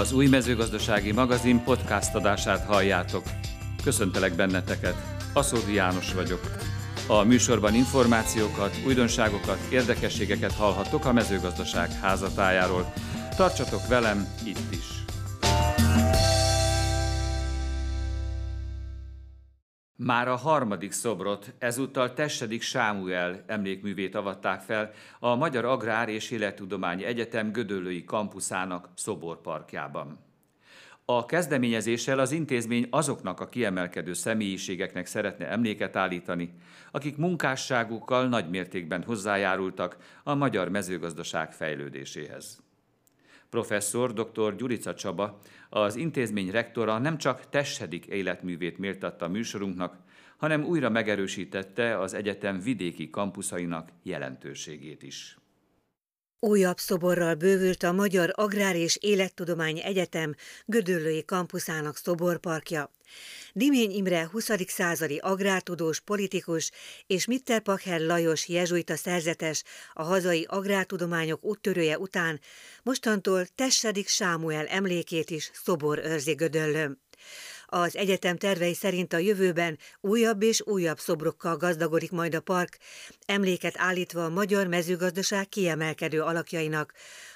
Az új mezőgazdasági magazin podcast adását halljátok. Köszöntelek benneteket, Aszódi János vagyok. A műsorban információkat, újdonságokat, érdekességeket hallhattok a mezőgazdaság házatájáról. Tartsatok velem itt is! Már a harmadik szobrot, ezúttal Tessedik Sámuel emlékművét avatták fel a Magyar Agrár és Élettudományi Egyetem Gödöllői kampuszának szoborparkjában. A kezdeményezéssel az intézmény azoknak a kiemelkedő személyiségeknek szeretne emléket állítani, akik munkásságukkal nagy mértékben hozzájárultak a magyar mezőgazdaság fejlődéséhez. Professzor dr. Gyurica Csaba, az intézmény rektora nem csak Tessedik életművét méltatta a műsorunknak, hanem újra megerősítette az egyetem vidéki kampuszainak jelentőségét is. Újabb szoborral bővült a Magyar Agrár és Élettudományi Egyetem Gödöllői kampuszának szoborparkja. Dimény Imre 20. századi agrártudós politikus és Mitterpacher Lajos jezsuita szerzetes, a hazai agrártudományok úttörője után mostantól Tessedik Sámuel emlékét is szobor őrzi Gödöllőn. Az egyetem tervei szerint a jövőben újabb és újabb szobrokkal gazdagodik majd a park, emléket állítva a magyar mezőgazdaság kiemelkedő alakjainak,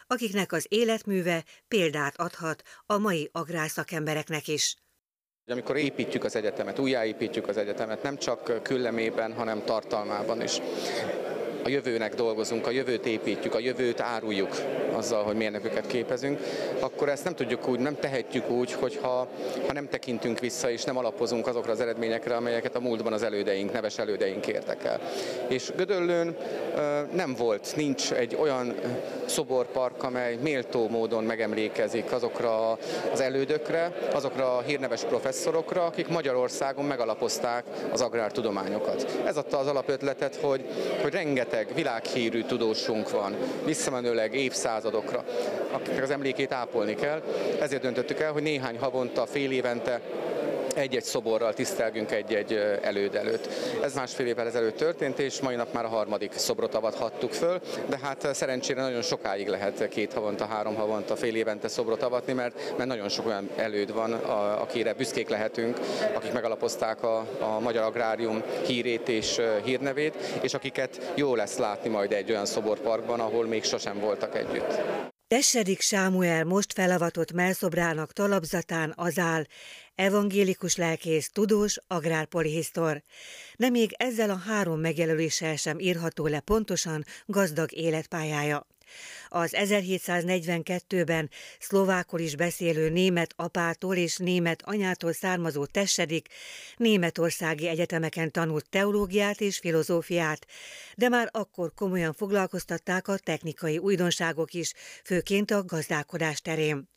akiknek az életműve példát adhat a mai agrárszakembereknek is. Amikor építjük az egyetemet, újjáépítjük az egyetemet, nem csak küllemében, hanem tartalmában is a jövőnek dolgozunk, a jövőt építjük, a jövőt áruljuk azzal, hogy mérnököket képezünk, akkor ezt nem tudjuk úgy, nem tehetjük úgy, hogyha ha nem tekintünk vissza és nem alapozunk azokra az eredményekre, amelyeket a múltban az elődeink, neves elődeink értek el. És Gödöllőn nem volt, nincs egy olyan szoborpark, amely méltó módon megemlékezik azokra az elődökre, azokra a hírneves professzorokra, akik Magyarországon megalapozták az agrártudományokat. Ez adta az alapötletet, hogy, hogy rengeteg rengeteg világhírű tudósunk van, visszamenőleg évszázadokra, akiknek az emlékét ápolni kell. Ezért döntöttük el, hogy néhány havonta, fél évente egy-egy szoborral tisztelgünk egy-egy előd előtt. Ez másfél évvel ezelőtt történt, és mai nap már a harmadik szobrot avathattuk föl, de hát szerencsére nagyon sokáig lehet két havonta, három havonta, fél évente szobrot avatni, mert, mert nagyon sok olyan előd van, a, akire büszkék lehetünk, akik megalapozták a, a magyar agrárium hírét és hírnevét, és akiket jó lesz látni majd egy olyan szoborparkban, ahol még sosem voltak együtt. Tessedik Sámuel most felavatott melszobrának talapzatán az áll, evangélikus lelkész, tudós, agrárpolihisztor. De még ezzel a három megjelöléssel sem írható le pontosan gazdag életpályája. Az 1742-ben szlovákul is beszélő német apától és német anyától származó tessedik németországi egyetemeken tanult teológiát és filozófiát, de már akkor komolyan foglalkoztatták a technikai újdonságok is, főként a gazdálkodás terén.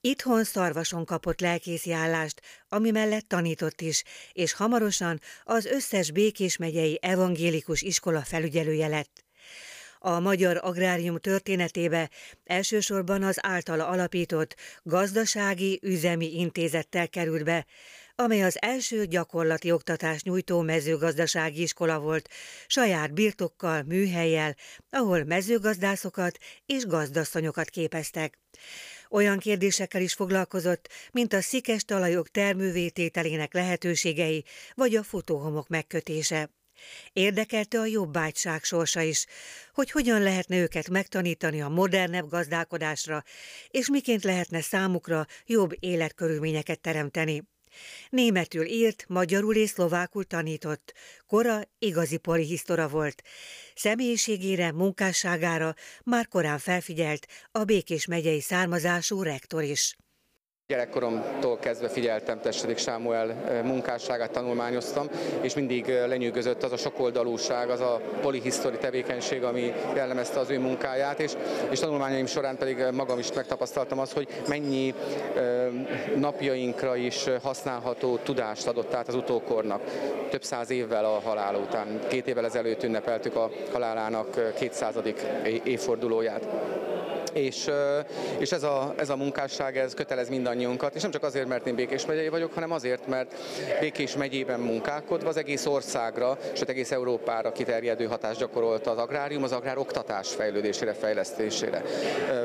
Itthon szarvason kapott lelkészi állást, ami mellett tanított is, és hamarosan az összes Békés megyei evangélikus iskola felügyelője lett. A magyar agrárium történetébe elsősorban az általa alapított gazdasági üzemi intézettel került be, amely az első gyakorlati oktatást nyújtó mezőgazdasági iskola volt, saját birtokkal, műhelyjel, ahol mezőgazdászokat és gazdasszonyokat képeztek. Olyan kérdésekkel is foglalkozott, mint a szikes talajok termővétételének lehetőségei, vagy a futóhomok megkötése. Érdekelte a jobbágyság sorsa is, hogy hogyan lehetne őket megtanítani a modernebb gazdálkodásra, és miként lehetne számukra jobb életkörülményeket teremteni. Németül írt, magyarul és szlovákul tanított. Kora igazi polihisztora volt. Személyiségére, munkásságára már korán felfigyelt a Békés megyei származású rektor is. Gyerekkoromtól kezdve figyeltem Testedik Sámuel munkásságát, tanulmányoztam, és mindig lenyűgözött az a sokoldalúság, az a polihisztori tevékenység, ami jellemezte az ő munkáját, és, és tanulmányaim során pedig magam is megtapasztaltam azt, hogy mennyi napjainkra is használható tudást adott át az utókornak. Több száz évvel a halála után. Két évvel ezelőtt ünnepeltük a halálának 200. évfordulóját És, és ez, a, ez a munkásság, ez kötelez mindannyiunkat, és nem csak azért, mert én Békés megyei vagyok, hanem azért, mert Békés megyében munkálkodva az egész országra, sőt egész Európára kiterjedő hatást gyakorolt az agrárium, az agrár oktatás fejlődésére, fejlesztésére.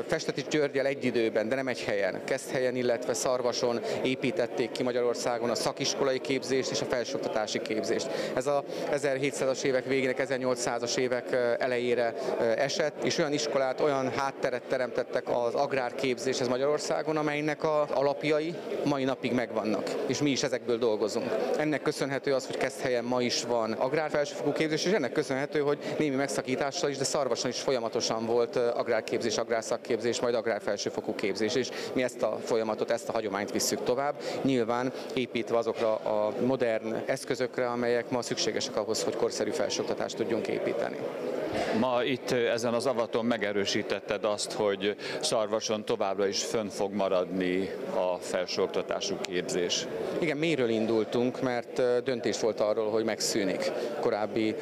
Festeti Györgyel egy időben, de nem egy helyen, helyen, illetve Szarvason építették ki Magyarországon a szakiskolai képzést és a felsőoktatási képzést. Ez a 1700-as évek végének, 1800-as évek elejére esett, és olyan iskolát, olyan hátteret teremtettek az agrárképzéshez Magyarországon, amelynek az alapjai mai napig megvannak, és mi is ezekből dolgozunk. Ennek köszönhető az, hogy helyen ma is van agrárfelsőfokú képzés, és ennek köszönhető, hogy némi megszakítással is, de Szarvason is folyamatosan volt agrárképzés, agrárszakképzés, majd agrárfelsőfokú képzés, és mi ezt a folyamatot, ezt a hagyományt visszük tovább, nyilván építve azokra a modern eszközökre, amelyek ma szükségesek ahhoz, hogy korszerű felsőoktatást tudjunk építeni. Ma itt ezen az avaton megerősítetted azt, hogy Szarvason továbbra is fönn fog maradni a felsőoktatású képzés. Igen, miről indultunk, mert döntés volt arról, hogy megszűnik korábbi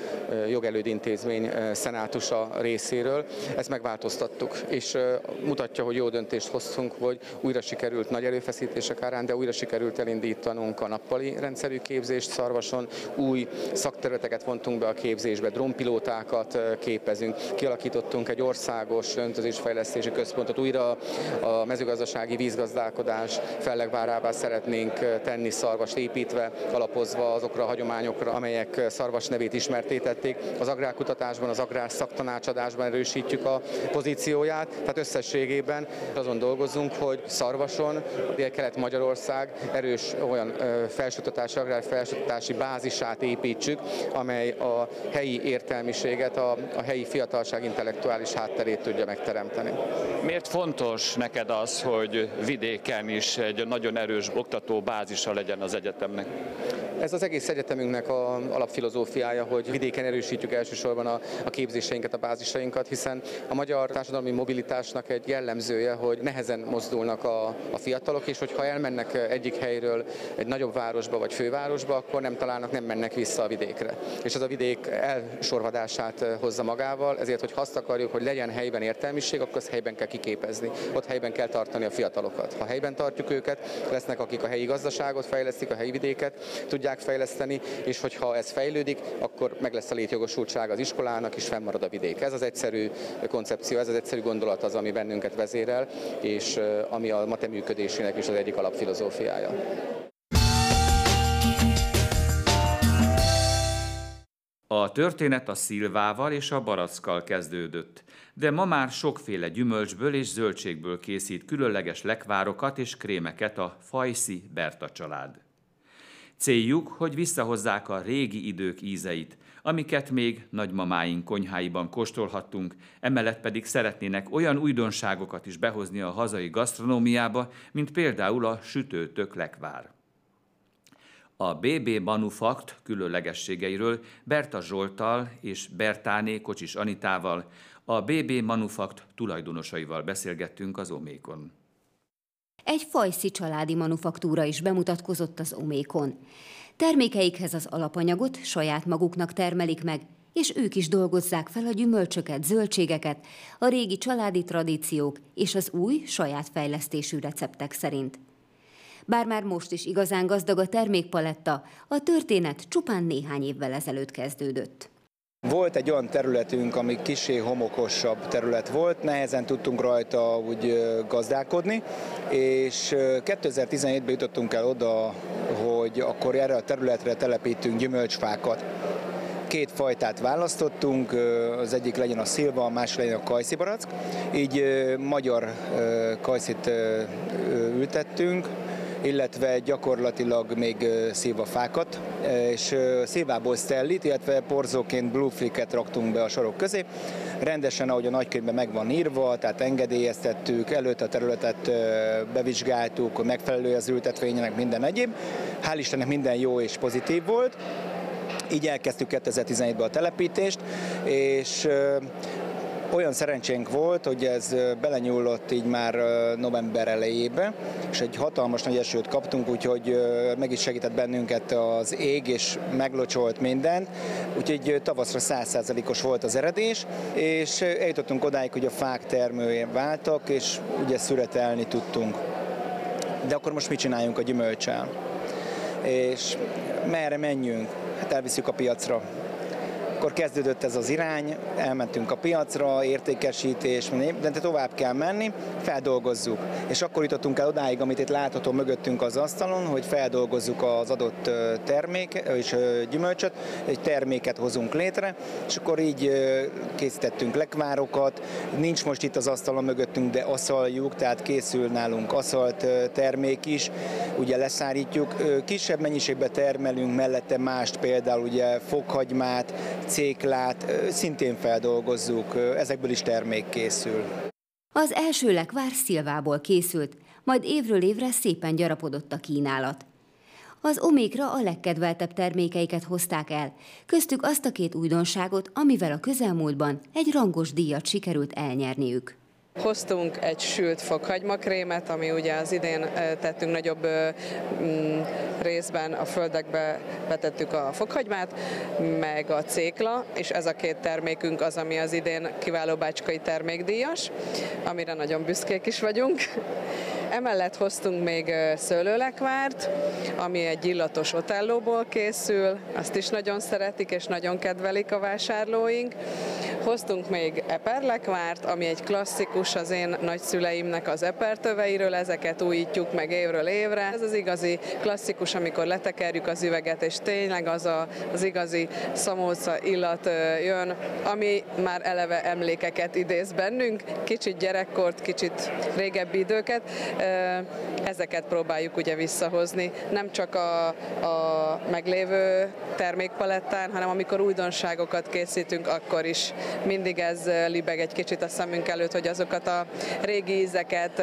jogelődintézmény szenátusa részéről. Ezt megváltoztattuk, és mutatja, hogy jó döntést hoztunk, hogy újra sikerült nagy erőfeszítések árán, de újra sikerült elindítanunk a nappali rendszerű képzést Szarvason, új szakterületeket vontunk be a képzésbe, drónpilótákat képezünk, kialakítottunk egy országos öntözésfejlesztési központot, újra. A mezőgazdasági vízgazdálkodás fellegvárává szeretnénk tenni szarvast építve, alapozva azokra a hagyományokra, amelyek szarvas nevét ismertétették. Az agrárkutatásban, az agrár szaktanácsadásban erősítjük a pozícióját, tehát összességében azon dolgozunk, hogy szarvason, Dél-Kelet-Magyarország erős olyan felsőoktatási, agrár felsőoktatási bázisát építsük, amely a helyi értelmiséget, a, a helyi fiatalság intellektuális hátterét tudja megteremteni. Miért fontos neked az, hogy vidéken is egy nagyon erős oktató bázisa legyen az egyetemnek? Ez az egész egyetemünknek a alapfilozófiája, hogy vidéken erősítjük elsősorban a, a képzéseinket, a bázisainkat, hiszen a magyar társadalmi mobilitásnak egy jellemzője, hogy nehezen mozdulnak a, a fiatalok, és hogyha elmennek egyik helyről egy nagyobb városba vagy fővárosba, akkor nem találnak, nem mennek vissza a vidékre. És ez a vidék elsorvadását hozza magával, ezért, hogy azt akarjuk, hogy legyen helyben értelmiség, akkor ezt helyben kell kiképezni. Ott helyben kell tartani a fiatalokat. Ha helyben tartjuk őket, lesznek akik a helyi gazdaságot fejlesztik, a helyi vidéket tudják fejleszteni, és hogyha ez fejlődik, akkor meg lesz a létjogosultság az iskolának, és fennmarad a vidék. Ez az egyszerű koncepció, ez az egyszerű gondolat az, ami bennünket vezérel, és ami a mate működésének is az egyik alapfilozófiája. A történet a szilvával és a barackkal kezdődött, de ma már sokféle gyümölcsből és zöldségből készít különleges lekvárokat és krémeket a Fajszi Berta család. Céljuk, hogy visszahozzák a régi idők ízeit, amiket még nagymamáink konyháiban kóstolhattunk, emellett pedig szeretnének olyan újdonságokat is behozni a hazai gasztronómiába, mint például a sütőtök lekvár. A BB Manufakt különlegességeiről Berta Zsoltal és Bertáné Kocsis Anitával, a BB Manufakt tulajdonosaival beszélgettünk az Omékon. Egy fajszi családi manufaktúra is bemutatkozott az Omékon. Termékeikhez az alapanyagot saját maguknak termelik meg, és ők is dolgozzák fel a gyümölcsöket, zöldségeket, a régi családi tradíciók és az új, saját fejlesztésű receptek szerint. Bár már most is igazán gazdag a termékpaletta, a történet csupán néhány évvel ezelőtt kezdődött. Volt egy olyan területünk, ami kisé homokosabb terület volt, nehezen tudtunk rajta úgy gazdálkodni, és 2017-ben jutottunk el oda, hogy akkor erre a területre telepítünk gyümölcsfákat két fajtát választottunk, az egyik legyen a szilva, a másik legyen a kajszibarack. Így magyar kajszit ültettünk, illetve gyakorlatilag még szilvafákat, és szilvából stellit, illetve porzóként blueflicket raktunk be a sorok közé. Rendesen, ahogy a nagykönyvben meg van írva, tehát engedélyeztettük, előtt a területet bevizsgáltuk, megfelelő az ültetvénynek, minden egyéb. Hál' Istennek minden jó és pozitív volt. Így elkezdtük 2017-ben a telepítést, és Olyan szerencsénk volt, hogy ez belenyúlott így már november elejébe, és egy hatalmas nagy esőt kaptunk, úgyhogy meg is segített bennünket az ég, és meglocsolt mindent, úgyhogy tavaszra százszázalékos volt az eredés, és eljutottunk odáig, hogy a fák termője váltak, és ugye szüretelni tudtunk. De akkor most mit csináljunk a gyümölcsel? És merre menjünk? Hát elviszük a piacra akkor kezdődött ez az irány, elmentünk a piacra, értékesítés, de tovább kell menni, feldolgozzuk. És akkor jutottunk el odáig, amit itt látható mögöttünk az asztalon, hogy feldolgozzuk az adott termék és gyümölcsöt, egy terméket hozunk létre, és akkor így készítettünk lekvárokat, nincs most itt az asztalon mögöttünk, de aszaljuk, tehát készül nálunk aszalt termék is, ugye leszárítjuk, kisebb mennyiségben termelünk mellette mást, például ugye fokhagymát, céklát szintén feldolgozzuk, ezekből is termék készül. Az első lekvár szilvából készült, majd évről évre szépen gyarapodott a kínálat. Az omékra a legkedveltebb termékeiket hozták el, köztük azt a két újdonságot, amivel a közelmúltban egy rangos díjat sikerült elnyerniük. Hoztunk egy sült fokhagymakrémet, ami ugye az idén tettünk nagyobb mm, részben a földekbe betettük a fokhagymát, meg a cékla, és ez a két termékünk az, ami az idén kiváló bácskai termékdíjas, amire nagyon büszkék is vagyunk. Emellett hoztunk még szőlőlekvárt, ami egy illatos otellóból készül, azt is nagyon szeretik és nagyon kedvelik a vásárlóink. Hoztunk még eperlekvárt, ami egy klasszikus az én nagyszüleimnek az epertöveiről, ezeket újítjuk meg évről évre. Ez az igazi klasszikus, amikor letekerjük az üveget, és tényleg az a, az igazi szamóca illat jön, ami már eleve emlékeket idéz bennünk, kicsit gyerekkort, kicsit régebbi időket ezeket próbáljuk ugye visszahozni, nem csak a, a meglévő termékpalettán, hanem amikor újdonságokat készítünk, akkor is mindig ez libeg egy kicsit a szemünk előtt, hogy azokat a régi ízeket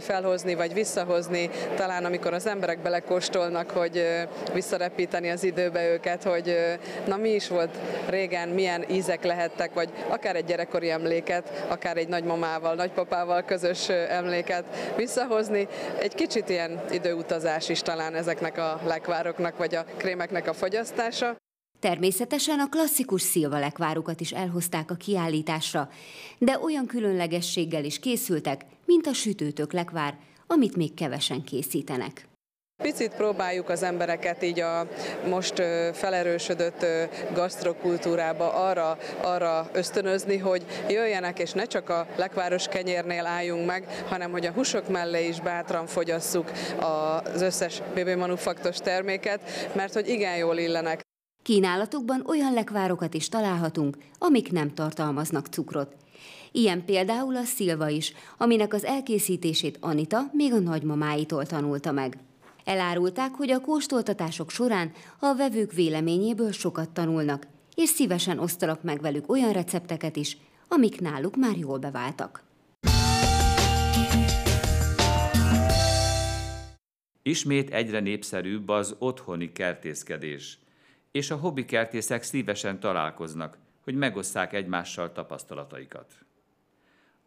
felhozni vagy visszahozni, talán amikor az emberek belekóstolnak, hogy visszarepíteni az időbe őket, hogy na mi is volt régen, milyen ízek lehettek, vagy akár egy gyerekkori emléket, akár egy nagymamával, nagypapával közös emléket visszahozni. Egy kicsit ilyen időutazás is talán ezeknek a lekvároknak vagy a krémeknek a fogyasztása. Természetesen a klasszikus szilvalekvárokat is elhozták a kiállításra, de olyan különlegességgel is készültek, mint a sütőtök lekvár, amit még kevesen készítenek. Picit próbáljuk az embereket így a most felerősödött gasztrokultúrába arra, arra ösztönözni, hogy jöjjenek, és ne csak a lekváros kenyérnél álljunk meg, hanem hogy a húsok mellé is bátran fogyasszuk az összes BB manufaktos terméket, mert hogy igen jól illenek. Kínálatukban olyan lekvárokat is találhatunk, amik nem tartalmaznak cukrot. Ilyen például a szilva is, aminek az elkészítését Anita még a nagymamáitól tanulta meg. Elárulták, hogy a kóstoltatások során a vevők véleményéből sokat tanulnak, és szívesen osztanak meg velük olyan recepteket is, amik náluk már jól beváltak. Ismét egyre népszerűbb az otthoni kertészkedés, és a hobbi kertészek szívesen találkoznak, hogy megosszák egymással tapasztalataikat.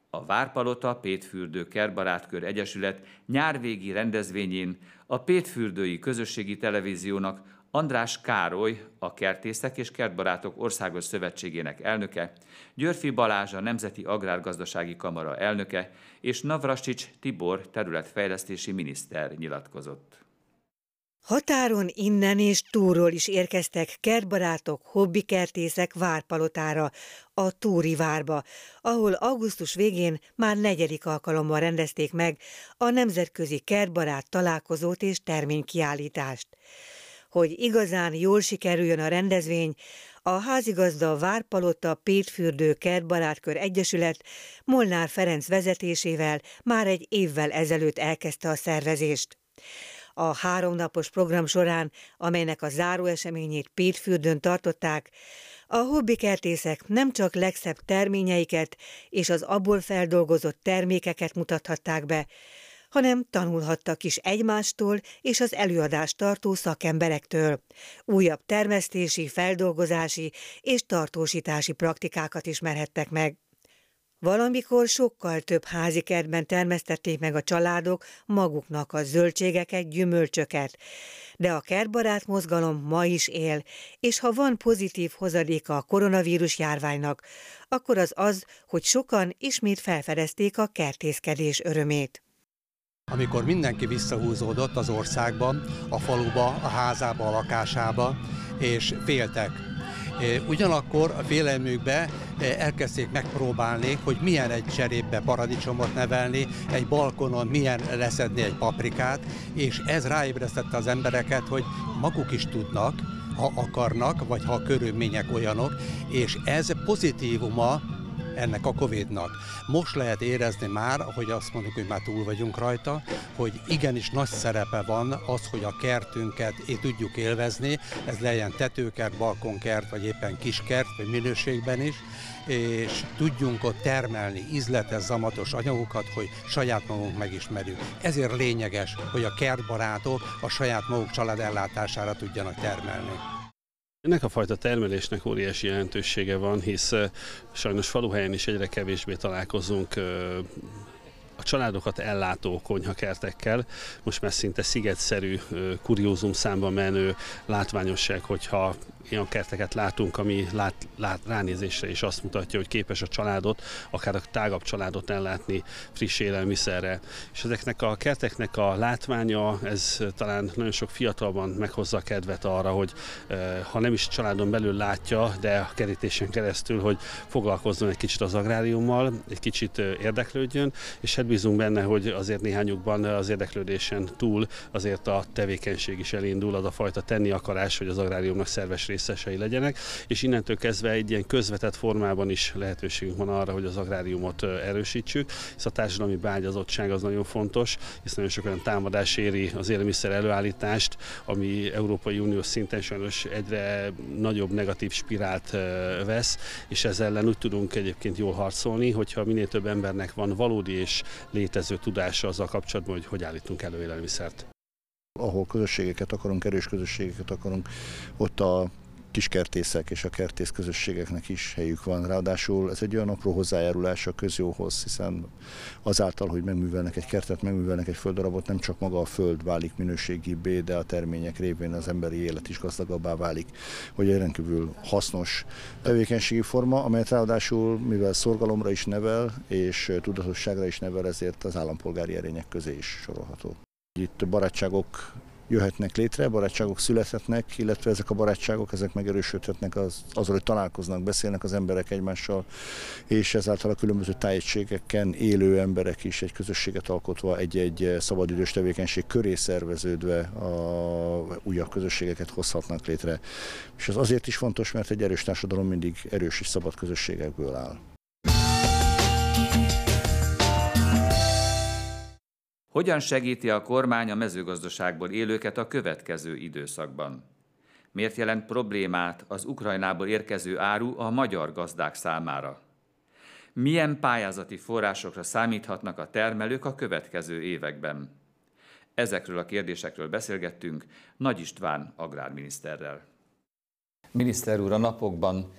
A Várpalota Pétfürdő Kerbarátkör Egyesület nyárvégi rendezvényén a Pétfürdői Közösségi Televíziónak András Károly, a Kertészek és Kertbarátok Országos Szövetségének elnöke, Györfi Balázs, a Nemzeti Agrárgazdasági Kamara elnöke és Navrasics Tibor területfejlesztési miniszter nyilatkozott. Határon innen és túról is érkeztek kertbarátok, hobbikertészek Várpalotára, a Túri várba, ahol augusztus végén már negyedik alkalommal rendezték meg a nemzetközi kertbarát találkozót és terménykiállítást. Hogy igazán jól sikerüljön a rendezvény, a házigazda Várpalota Pétfürdő Kertbarátkör Egyesület Molnár Ferenc vezetésével már egy évvel ezelőtt elkezdte a szervezést a háromnapos program során, amelynek a záróeseményét Pétfürdőn tartották, a hobbikertészek nem csak legszebb terményeiket és az abból feldolgozott termékeket mutathatták be, hanem tanulhattak is egymástól és az előadást tartó szakemberektől. Újabb termesztési, feldolgozási és tartósítási praktikákat ismerhettek meg. Valamikor sokkal több házi kertben termesztették meg a családok maguknak a zöldségeket, gyümölcsöket. De a kertbarát mozgalom ma is él, és ha van pozitív hozadéka a koronavírus járványnak, akkor az az, hogy sokan ismét felfedezték a kertészkedés örömét. Amikor mindenki visszahúzódott az országban, a faluba, a házába, a lakásába, és féltek Ugyanakkor a félelmükbe elkezdték megpróbálni, hogy milyen egy cserépbe paradicsomot nevelni, egy balkonon milyen leszedni egy paprikát, és ez ráébresztette az embereket, hogy maguk is tudnak, ha akarnak, vagy ha a körülmények olyanok, és ez pozitívuma ennek a Covid-nak. Most lehet érezni már, hogy azt mondjuk, hogy már túl vagyunk rajta, hogy igenis nagy szerepe van az, hogy a kertünket tudjuk élvezni, ez legyen tetőkert, balkonkert, vagy éppen kiskert, vagy minőségben is, és tudjunk ott termelni ízletes, zamatos anyagokat, hogy saját magunk megismerjük. Ezért lényeges, hogy a kertbarátok a saját maguk család ellátására tudjanak termelni. Ennek a fajta termelésnek óriási jelentősége van, hisz sajnos faluhelyen is egyre kevésbé találkozunk a családokat ellátó konyhakertekkel, most már szinte szigetszerű, kuriózum számba menő látványosság, hogyha olyan kerteket látunk, ami lát, lát, ránézésre is azt mutatja, hogy képes a családot, akár a tágabb családot ellátni friss élelmiszerre. És ezeknek a kerteknek a látványa, ez talán nagyon sok fiatalban meghozza a kedvet arra, hogy eh, ha nem is családon belül látja, de a kerítésen keresztül, hogy foglalkozzon egy kicsit az agráriummal, egy kicsit eh, érdeklődjön, és hát bízunk benne, hogy azért néhányukban az érdeklődésen túl azért a tevékenység is elindul, az a fajta tenni akarás, hogy az agráriumnak szerves részesei legyenek, és innentől kezdve egy ilyen közvetett formában is lehetőségünk van arra, hogy az agráriumot erősítsük, hisz a társadalmi beágyazottság az nagyon fontos, hisz nagyon sok olyan támadás éri az élelmiszer előállítást, ami Európai Unió szinten sajnos egyre nagyobb negatív spirált vesz, és ezzel ellen úgy tudunk egyébként jól harcolni, hogyha minél több embernek van valódi és létező tudása azzal kapcsolatban, hogy hogy állítunk elő élelmiszert. Ahol közösségeket akarunk, erős közösségeket akarunk, ott a kiskertészek és a kertész közösségeknek is helyük van. Ráadásul ez egy olyan apró hozzájárulás a közjóhoz, hiszen azáltal, hogy megművelnek egy kertet, megművelnek egy földarabot, nem csak maga a föld válik minőségibbé, de a termények révén az emberi élet is gazdagabbá válik, hogy egy rendkívül hasznos tevékenységi forma, amelyet ráadásul, mivel szorgalomra is nevel, és tudatosságra is nevel, ezért az állampolgári erények közé is sorolható. Itt barátságok jöhetnek létre, barátságok születhetnek, illetve ezek a barátságok ezek megerősödhetnek az, azzal, hogy találkoznak, beszélnek az emberek egymással, és ezáltal a különböző tájegységeken élő emberek is egy közösséget alkotva egy-egy szabadidős tevékenység köré szerveződve a újabb közösségeket hozhatnak létre. És ez azért is fontos, mert egy erős társadalom mindig erős és szabad közösségekből áll. Hogyan segíti a kormány a mezőgazdaságból élőket a következő időszakban? Miért jelent problémát az Ukrajnából érkező áru a magyar gazdák számára? Milyen pályázati forrásokra számíthatnak a termelők a következő években? Ezekről a kérdésekről beszélgettünk Nagy István agrárminiszterrel. Miniszter úr, a napokban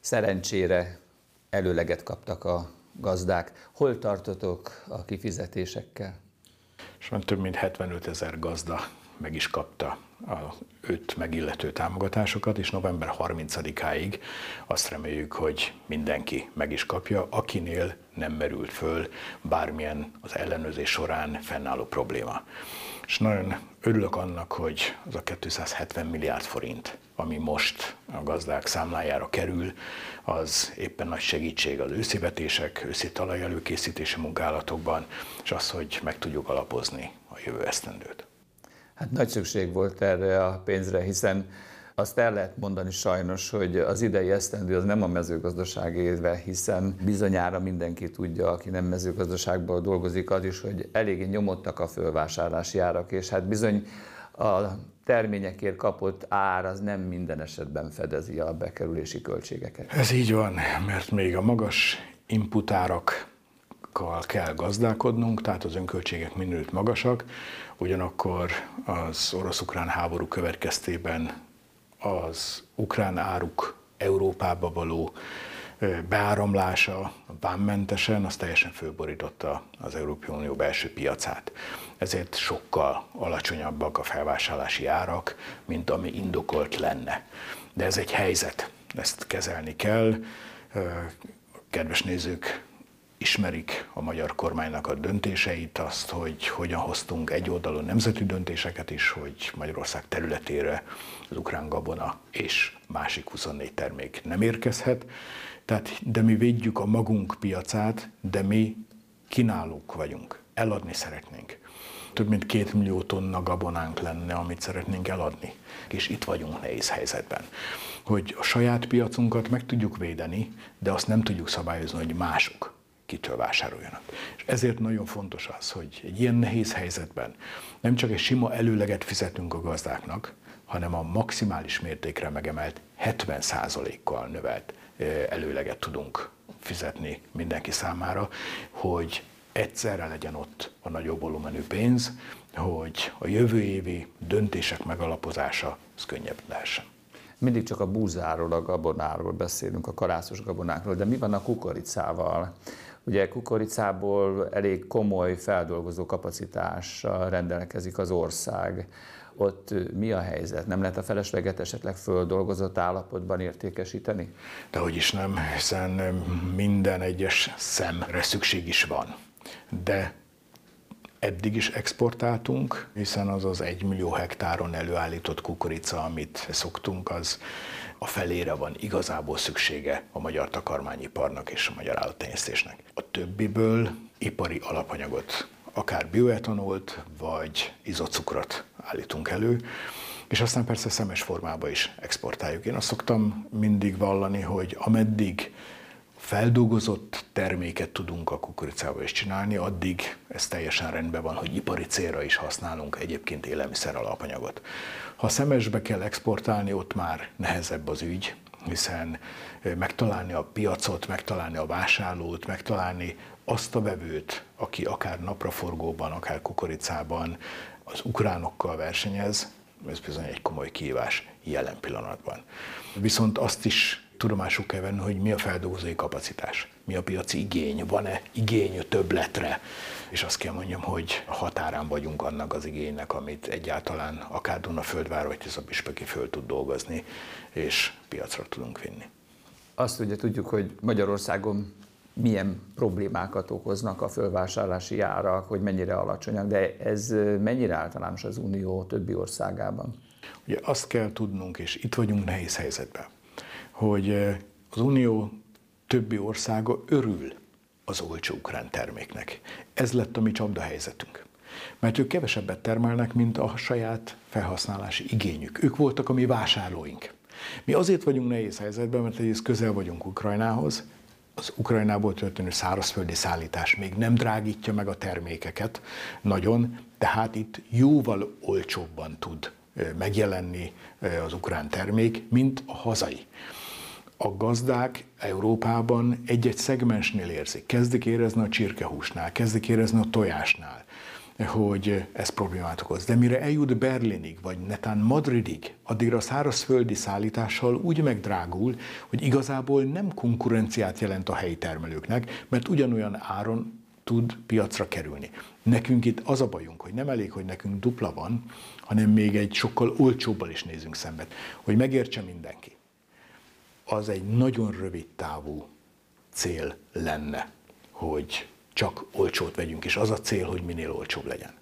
szerencsére előleget kaptak a gazdák. Hol tartotok a kifizetésekkel? És van több mint 75 ezer gazda meg is kapta a őt megillető támogatásokat, és november 30-áig azt reméljük, hogy mindenki meg is kapja, akinél nem merült föl bármilyen az ellenőrzés során fennálló probléma. És nagyon örülök annak, hogy az a 270 milliárd forint, ami most a gazdák számlájára kerül, az éppen nagy segítség az őszivetések, őszi talaj előkészítési munkálatokban, és az, hogy meg tudjuk alapozni a jövő esztendőt. Hát nagy szükség volt erre a pénzre, hiszen azt el lehet mondani sajnos, hogy az idei esztendő az nem a mezőgazdaság éve, hiszen bizonyára mindenki tudja, aki nem mezőgazdaságban dolgozik, az is, hogy eléggé nyomottak a fölvásárlási árak, és hát bizony a terményekért kapott ár az nem minden esetben fedezi a bekerülési költségeket. Ez így van, mert még a magas inputárak kell gazdálkodnunk, tehát az önköltségek minőt magasak, ugyanakkor az orosz-ukrán háború következtében az ukrán áruk Európába való beáramlása vámmentesen, az teljesen fölborította az Európai Unió belső piacát. Ezért sokkal alacsonyabbak a felvásárlási árak, mint ami indokolt lenne. De ez egy helyzet, ezt kezelni kell. Kedves nézők, ismerik a magyar kormánynak a döntéseit, azt, hogy hogyan hoztunk egy oldalú nemzeti döntéseket is, hogy Magyarország területére az ukrán gabona és másik 24 termék nem érkezhet. Tehát, de mi védjük a magunk piacát, de mi kínálók vagyunk, eladni szeretnénk. Több mint két millió tonna gabonánk lenne, amit szeretnénk eladni. És itt vagyunk nehéz helyzetben. Hogy a saját piacunkat meg tudjuk védeni, de azt nem tudjuk szabályozni, hogy mások kitől vásároljanak. És ezért nagyon fontos az, hogy egy ilyen nehéz helyzetben nem csak egy sima előleget fizetünk a gazdáknak, hanem a maximális mértékre megemelt 70%-kal növelt előleget tudunk fizetni mindenki számára, hogy egyszerre legyen ott a nagyobb volumenű pénz, hogy a jövő évi döntések megalapozása az könnyebb lehessen. Mindig csak a búzáról, a gabonáról beszélünk, a karászos gabonákról, de mi van a kukoricával? Ugye kukoricából elég komoly feldolgozó kapacitással rendelkezik az ország. Ott mi a helyzet? Nem lehet a felesleget esetleg földolgozott állapotban értékesíteni? De hogy is nem, hiszen minden egyes szemre szükség is van. De eddig is exportáltunk, hiszen az az egy millió hektáron előállított kukorica, amit szoktunk, az a felére van igazából szüksége a magyar takarmányiparnak és a magyar állattenyésztésnek. A többiből ipari alapanyagot, akár bioetanolt vagy izocukrot állítunk elő, és aztán persze szemes formába is exportáljuk. Én azt szoktam mindig vallani, hogy ameddig feldolgozott terméket tudunk a kukoricába is csinálni, addig ez teljesen rendben van, hogy ipari célra is használunk egyébként élelmiszer alapanyagot. Ha szemesbe kell exportálni, ott már nehezebb az ügy, hiszen megtalálni a piacot, megtalálni a vásárlót, megtalálni azt a vevőt, aki akár napraforgóban, akár kukoricában az ukránokkal versenyez, ez bizony egy komoly kihívás jelen pillanatban. Viszont azt is tudomásuk kell venni, hogy mi a feldolgozói kapacitás, mi a piaci igény, van-e igény többletre, és azt kell mondjam, hogy határán vagyunk annak az igénynek, amit egyáltalán akár Dunaföldvár vagy Tiszapispeki föl tud dolgozni, és piacra tudunk vinni. Azt ugye tudjuk, hogy Magyarországon milyen problémákat okoznak a fölvásárlási árak, hogy mennyire alacsonyak, de ez mennyire általános az Unió többi országában? Ugye azt kell tudnunk, és itt vagyunk nehéz helyzetben, hogy az Unió többi országa örül az olcsó ukrán terméknek. Ez lett a mi helyzetünk. Mert ők kevesebbet termelnek, mint a saját felhasználási igényük. Ők voltak a mi vásárlóink. Mi azért vagyunk nehéz helyzetben, mert egyrészt közel vagyunk Ukrajnához, az Ukrajnából történő szárazföldi szállítás még nem drágítja meg a termékeket nagyon, tehát itt jóval olcsóbban tud megjelenni az ukrán termék, mint a hazai a gazdák Európában egy-egy szegmensnél érzik. Kezdik érezni a csirkehúsnál, kezdik érezni a tojásnál, hogy ez problémát okoz. De mire eljut Berlinig, vagy netán Madridig, addigra a szárazföldi szállítással úgy megdrágul, hogy igazából nem konkurenciát jelent a helyi termelőknek, mert ugyanolyan áron tud piacra kerülni. Nekünk itt az a bajunk, hogy nem elég, hogy nekünk dupla van, hanem még egy sokkal olcsóbbal is nézünk szemben, hogy megértse mindenki az egy nagyon rövid távú cél lenne, hogy csak olcsót vegyünk, és az a cél, hogy minél olcsóbb legyen.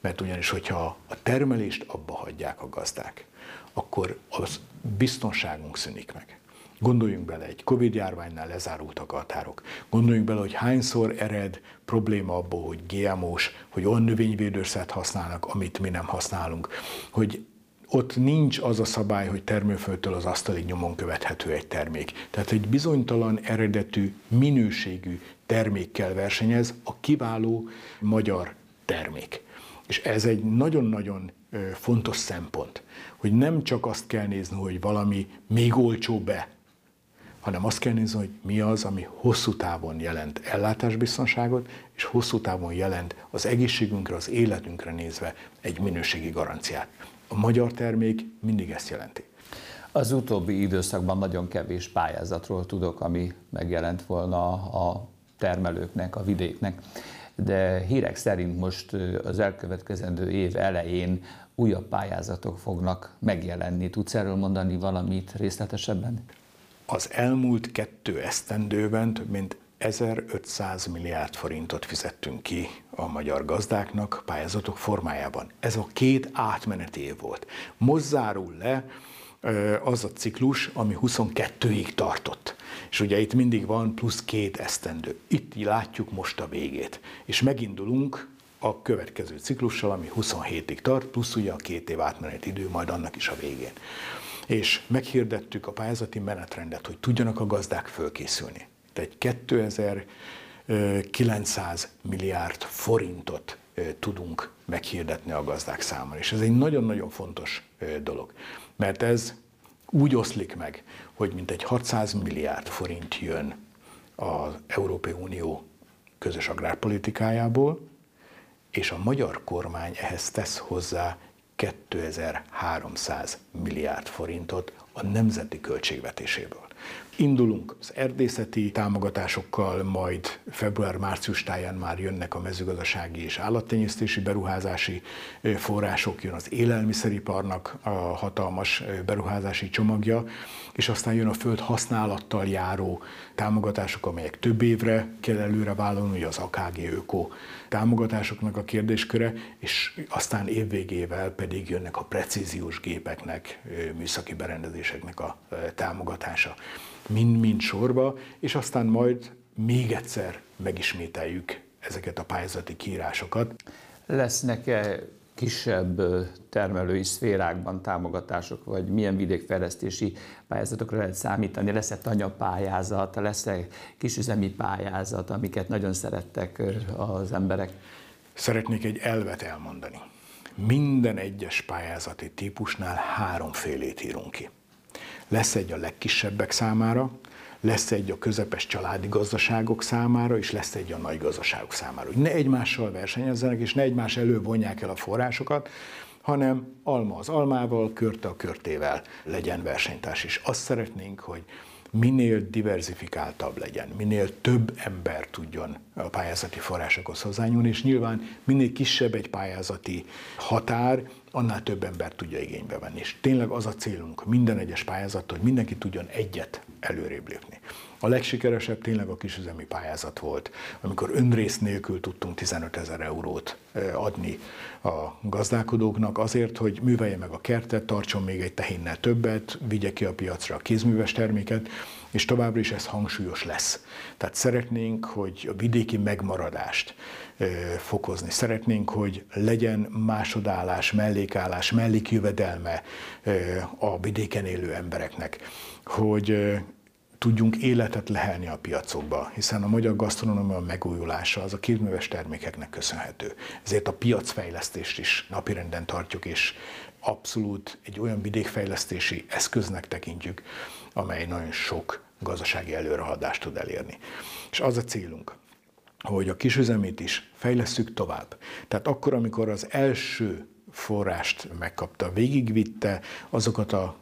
Mert ugyanis, hogyha a termelést abba hagyják a gazdák, akkor az biztonságunk szűnik meg. Gondoljunk bele, egy Covid-járványnál lezárultak a határok. Gondoljunk bele, hogy hányszor ered probléma abból, hogy GMO-s, hogy olyan növényvédőszert használnak, amit mi nem használunk, hogy ott nincs az a szabály, hogy termőföldtől az asztalig nyomon követhető egy termék. Tehát egy bizonytalan eredetű, minőségű termékkel versenyez a kiváló magyar termék. És ez egy nagyon-nagyon fontos szempont, hogy nem csak azt kell nézni, hogy valami még olcsó be, hanem azt kell nézni, hogy mi az, ami hosszú távon jelent ellátásbiztonságot, és hosszú távon jelent az egészségünkre, az életünkre nézve egy minőségi garanciát. A magyar termék mindig ezt jelenti. Az utóbbi időszakban nagyon kevés pályázatról tudok, ami megjelent volna a termelőknek, a vidéknek. De hírek szerint most az elkövetkezendő év elején újabb pályázatok fognak megjelenni. Tudsz erről mondani valamit részletesebben? Az elmúlt kettő esztendőben több mint 1500 milliárd forintot fizettünk ki a magyar gazdáknak pályázatok formájában. Ez a két átmeneti év volt. Most le az a ciklus, ami 22-ig tartott. És ugye itt mindig van plusz két esztendő. Itt látjuk most a végét. És megindulunk a következő ciklussal, ami 27-ig tart, plusz ugye a két év átmeneti idő, majd annak is a végén. És meghirdettük a pályázati menetrendet, hogy tudjanak a gazdák fölkészülni. Tehát 2900 milliárd forintot tudunk meghirdetni a gazdák számára. És ez egy nagyon-nagyon fontos dolog, mert ez úgy oszlik meg, hogy mintegy 600 milliárd forint jön az Európai Unió közös agrárpolitikájából, és a magyar kormány ehhez tesz hozzá 2300 milliárd forintot a nemzeti költségvetéséből. Indulunk az erdészeti támogatásokkal, majd február-március táján már jönnek a mezőgazdasági és állattenyésztési beruházási források, jön az élelmiszeriparnak a hatalmas beruházási csomagja, és aztán jön a föld használattal járó támogatások, amelyek több évre kell előre vállalni, az AKG Öko támogatásoknak a kérdésköre, és aztán évvégével pedig jönnek a precíziós gépeknek, műszaki berendezéseknek a támogatása. Mind-mind sorba, és aztán majd még egyszer megismételjük ezeket a pályázati kiírásokat. Lesznek-e kisebb termelői szférákban támogatások, vagy milyen vidékfejlesztési pályázatokra lehet számítani? Lesz-e tanyapályázat, lesz-e kisüzemi pályázat, amiket nagyon szerettek az emberek? Szeretnék egy elvet elmondani. Minden egyes pályázati típusnál háromfélét írunk ki. Lesz egy a legkisebbek számára, lesz egy a közepes családi gazdaságok számára, és lesz egy a nagy gazdaságok számára. Hogy ne egymással versenyezzenek, és ne egymás elő vonják el a forrásokat, hanem alma az almával, körte a körtével legyen versenytárs. És azt szeretnénk, hogy minél diversifikáltabb legyen, minél több ember tudjon a pályázati forrásokhoz hozzányúlni, és nyilván minél kisebb egy pályázati határ, annál több ember tudja igénybe venni. És tényleg az a célunk minden egyes pályázat, hogy mindenki tudjon egyet előrébb lépni. A legsikeresebb tényleg a kisüzemi pályázat volt, amikor önrész nélkül tudtunk 15 ezer eurót adni a gazdálkodóknak azért, hogy művelje meg a kertet, tartson még egy tehénnel többet, vigye ki a piacra a kézműves terméket, és továbbra is ez hangsúlyos lesz. Tehát szeretnénk, hogy a vidéki megmaradást fokozni. Szeretnénk, hogy legyen másodállás, mellékállás, mellékjövedelme a vidéken élő embereknek, hogy tudjunk életet lehelni a piacokba, hiszen a magyar gasztronómia megújulása az a kézműves termékeknek köszönhető. Ezért a piacfejlesztést is napirenden tartjuk, és abszolút egy olyan vidékfejlesztési eszköznek tekintjük, amely nagyon sok gazdasági előrehaladást tud elérni. És az a célunk, hogy a kisüzemét is fejlesszük tovább. Tehát akkor, amikor az első forrást megkapta, végigvitte azokat a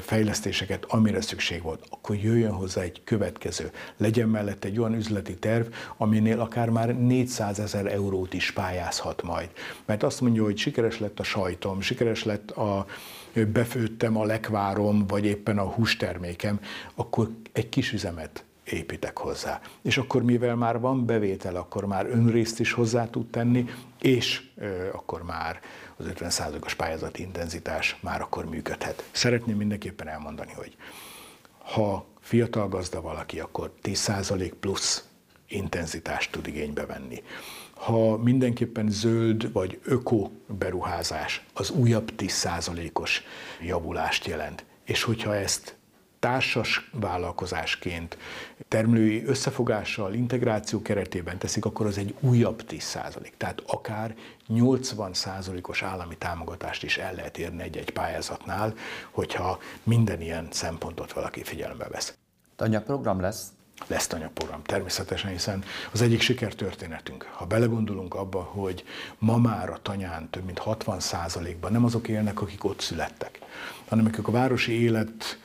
fejlesztéseket, amire szükség volt, akkor jöjjön hozzá egy következő. Legyen mellett egy olyan üzleti terv, aminél akár már 400 ezer eurót is pályázhat majd. Mert azt mondja, hogy sikeres lett a sajtom, sikeres lett a befőttem a lekvárom, vagy éppen a hústermékem, akkor egy kis üzemet építek hozzá. És akkor mivel már van bevétel, akkor már önrészt is hozzá tud tenni, és ö, akkor már az 50%-os pályázati intenzitás már akkor működhet. Szeretném mindenképpen elmondani, hogy ha fiatal gazda valaki, akkor 10% plusz intenzitást tud igénybe venni. Ha mindenképpen zöld vagy öko beruházás, az újabb 10%-os javulást jelent. És hogyha ezt társas vállalkozásként, termelői összefogással, integráció keretében teszik, akkor az egy újabb 10%. Tehát akár 80%-os állami támogatást is el lehet érni egy-egy pályázatnál, hogyha minden ilyen szempontot valaki figyelembe vesz. Tanya program lesz? lesz tanyaprogram. Természetesen, hiszen az egyik sikertörténetünk. Ha belegondolunk abba, hogy ma már a tanyán több mint 60%-ban nem azok élnek, akik ott születtek, hanem akik a városi élet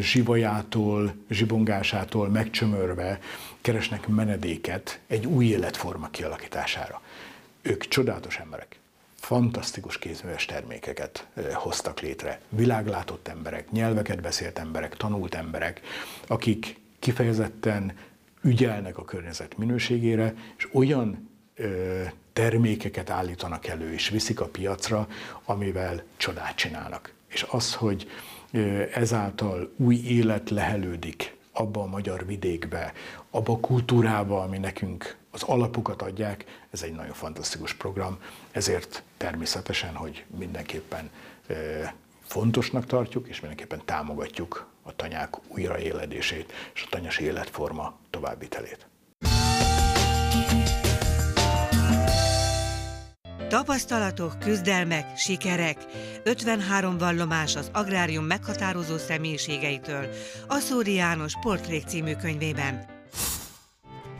zsivajától, zsibongásától megcsömörve keresnek menedéket egy új életforma kialakítására. Ők csodálatos emberek fantasztikus kézműves termékeket hoztak létre. Világlátott emberek, nyelveket beszélt emberek, tanult emberek, akik kifejezetten ügyelnek a környezet minőségére, és olyan ö, termékeket állítanak elő és viszik a piacra, amivel csodát csinálnak. És az, hogy ezáltal új élet lehelődik abba a magyar vidékbe, abba a kultúrába, ami nekünk az alapokat adják, ez egy nagyon fantasztikus program, ezért természetesen, hogy mindenképpen fontosnak tartjuk, és mindenképpen támogatjuk a tanyák újraéledését és a tanyas életforma továbbvitelét. Tapasztalatok, küzdelmek, sikerek. 53 vallomás az agrárium meghatározó személyiségeitől. A Szóri János Portrék című könyvében.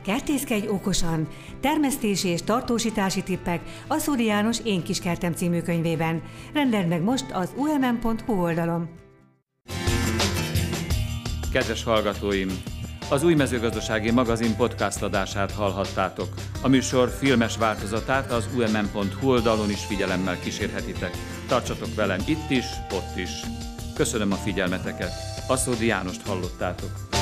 Kertészkedj okosan! Termesztési és tartósítási tippek a Szóri János Én kis kertem című könyvében. Rendeld meg most az umm.hu oldalon. Kedves hallgatóim! Az új mezőgazdasági magazin podcast adását hallhattátok. A műsor filmes változatát az umm.hu oldalon is figyelemmel kísérhetitek. Tartsatok velem itt is, ott is. Köszönöm a figyelmeteket. Aszódi Jánost hallottátok.